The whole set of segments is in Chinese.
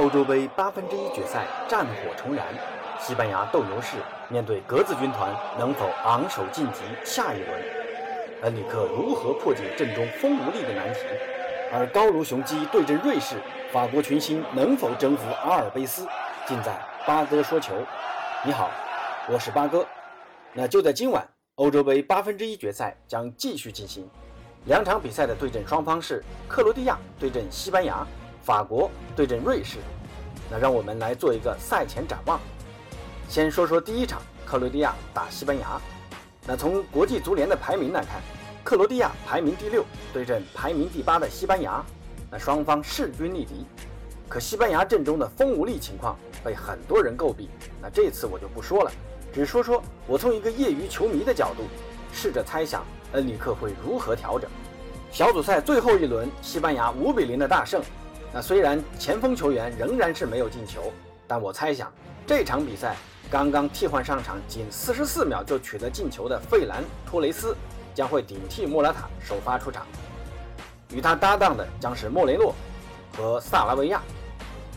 欧洲杯八分之一决赛战火重燃，西班牙斗牛士面对格子军团，能否昂首晋级下一轮？恩里克如何破解阵中风无力的难题？而高卢雄鸡对阵瑞士，法国群星能否征服阿尔卑斯？尽在八哥说球。你好，我是八哥。那就在今晚，欧洲杯八分之一决赛将继续进行。两场比赛的对阵双方是克罗地亚对阵西班牙。法国对阵瑞士，那让我们来做一个赛前展望。先说说第一场，克罗地亚打西班牙。那从国际足联的排名来看，克罗地亚排名第六，对阵排名第八的西班牙，那双方势均力敌。可西班牙阵中的风无力情况被很多人诟病，那这次我就不说了，只说说我从一个业余球迷的角度，试着猜想恩里克会如何调整。小组赛最后一轮，西班牙五比零的大胜。那虽然前锋球员仍然是没有进球，但我猜想这场比赛刚刚替换上场仅四十四秒就取得进球的费兰托雷斯将会顶替莫拉塔首发出场，与他搭档的将是莫雷诺和萨拉维亚，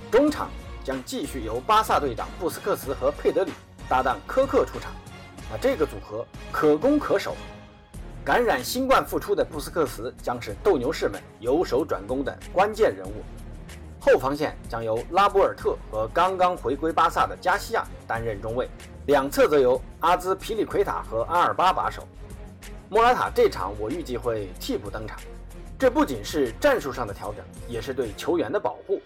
中场将继续由巴萨队长布斯克茨和佩德里搭档科克出场，啊，这个组合可攻可守。感染新冠复出的布斯克茨将是斗牛士们由守转攻的关键人物。后防线将由拉波尔特和刚刚回归巴萨的加西亚担任中卫，两侧则由阿兹皮利奎塔和阿尔巴把守。莫拉塔这场我预计会替补登场，这不仅是战术上的调整，也是对球员的保护。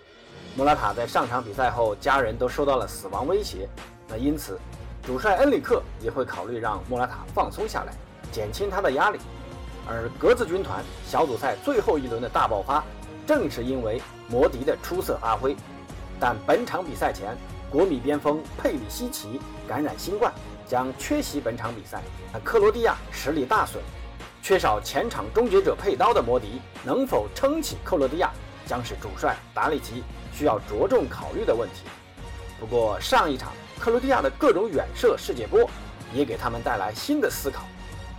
莫拉塔在上场比赛后，家人都受到了死亡威胁，那因此主帅恩里克也会考虑让莫拉塔放松下来，减轻他的压力。而格子军团小组赛最后一轮的大爆发。正是因为摩迪的出色发挥，但本场比赛前，国米边锋佩里西奇感染新冠，将缺席本场比赛。克罗地亚实力大损，缺少前场终结者佩刀的摩迪能否撑起克罗地亚，将是主帅达里奇需要着重考虑的问题。不过上一场克罗地亚的各种远射世界波，也给他们带来新的思考。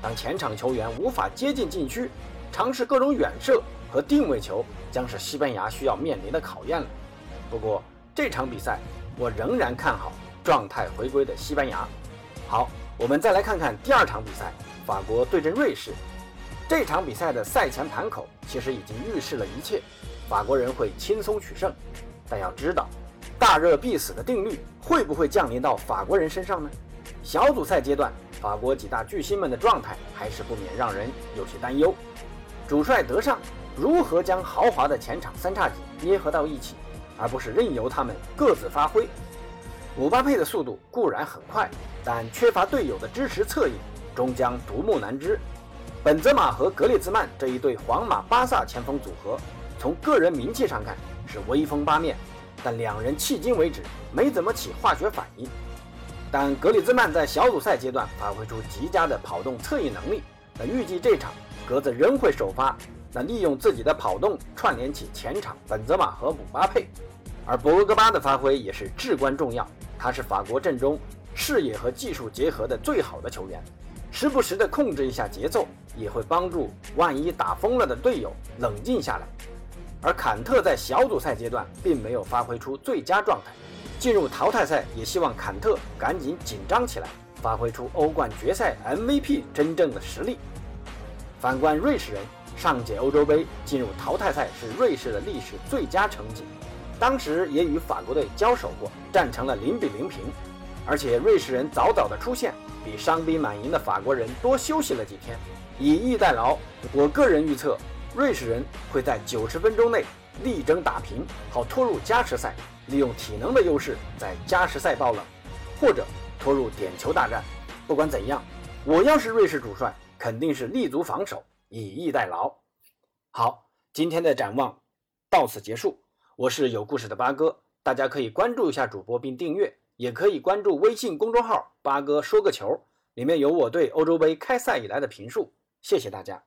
当前场球员无法接近禁区，尝试各种远射。和定位球将是西班牙需要面临的考验了。不过这场比赛我仍然看好状态回归的西班牙。好，我们再来看看第二场比赛，法国对阵瑞士。这场比赛的赛前盘口其实已经预示了一切，法国人会轻松取胜。但要知道，大热必死的定律会不会降临到法国人身上呢？小组赛阶段，法国几大巨星们的状态还是不免让人有些担忧。主帅德尚。如何将豪华的前场三叉戟捏合到一起，而不是任由他们各自发挥？姆巴佩的速度固然很快，但缺乏队友的支持策应，终将独木难支。本泽马和格列兹曼这一对皇马巴萨前锋组合，从个人名气上看是威风八面，但两人迄今为止没怎么起化学反应。但格里兹曼在小组赛阶段发挥出极佳的跑动策应能力，那预计这场格子仍会首发。那利用自己的跑动串联起前场本泽马和姆巴佩，而博格巴的发挥也是至关重要。他是法国阵中视野和技术结合的最好的球员，时不时的控制一下节奏，也会帮助万一打疯了的队友冷静下来。而坎特在小组赛阶段并没有发挥出最佳状态，进入淘汰赛也希望坎特赶紧紧张起来，发挥出欧冠决赛 MVP 真正的实力。反观瑞士人。上届欧洲杯进入淘汰赛是瑞士的历史最佳成绩，当时也与法国队交手过，战成了零比零平。而且瑞士人早早的出现，比伤兵满营的法国人多休息了几天，以逸待劳。我个人预测，瑞士人会在九十分钟内力争打平，好拖入加时赛，利用体能的优势在加时赛爆冷，或者拖入点球大战。不管怎样，我要是瑞士主帅，肯定是立足防守。以逸待劳。好，今天的展望到此结束。我是有故事的八哥，大家可以关注一下主播并订阅，也可以关注微信公众号“八哥说个球”，里面有我对欧洲杯开赛以来的评述。谢谢大家。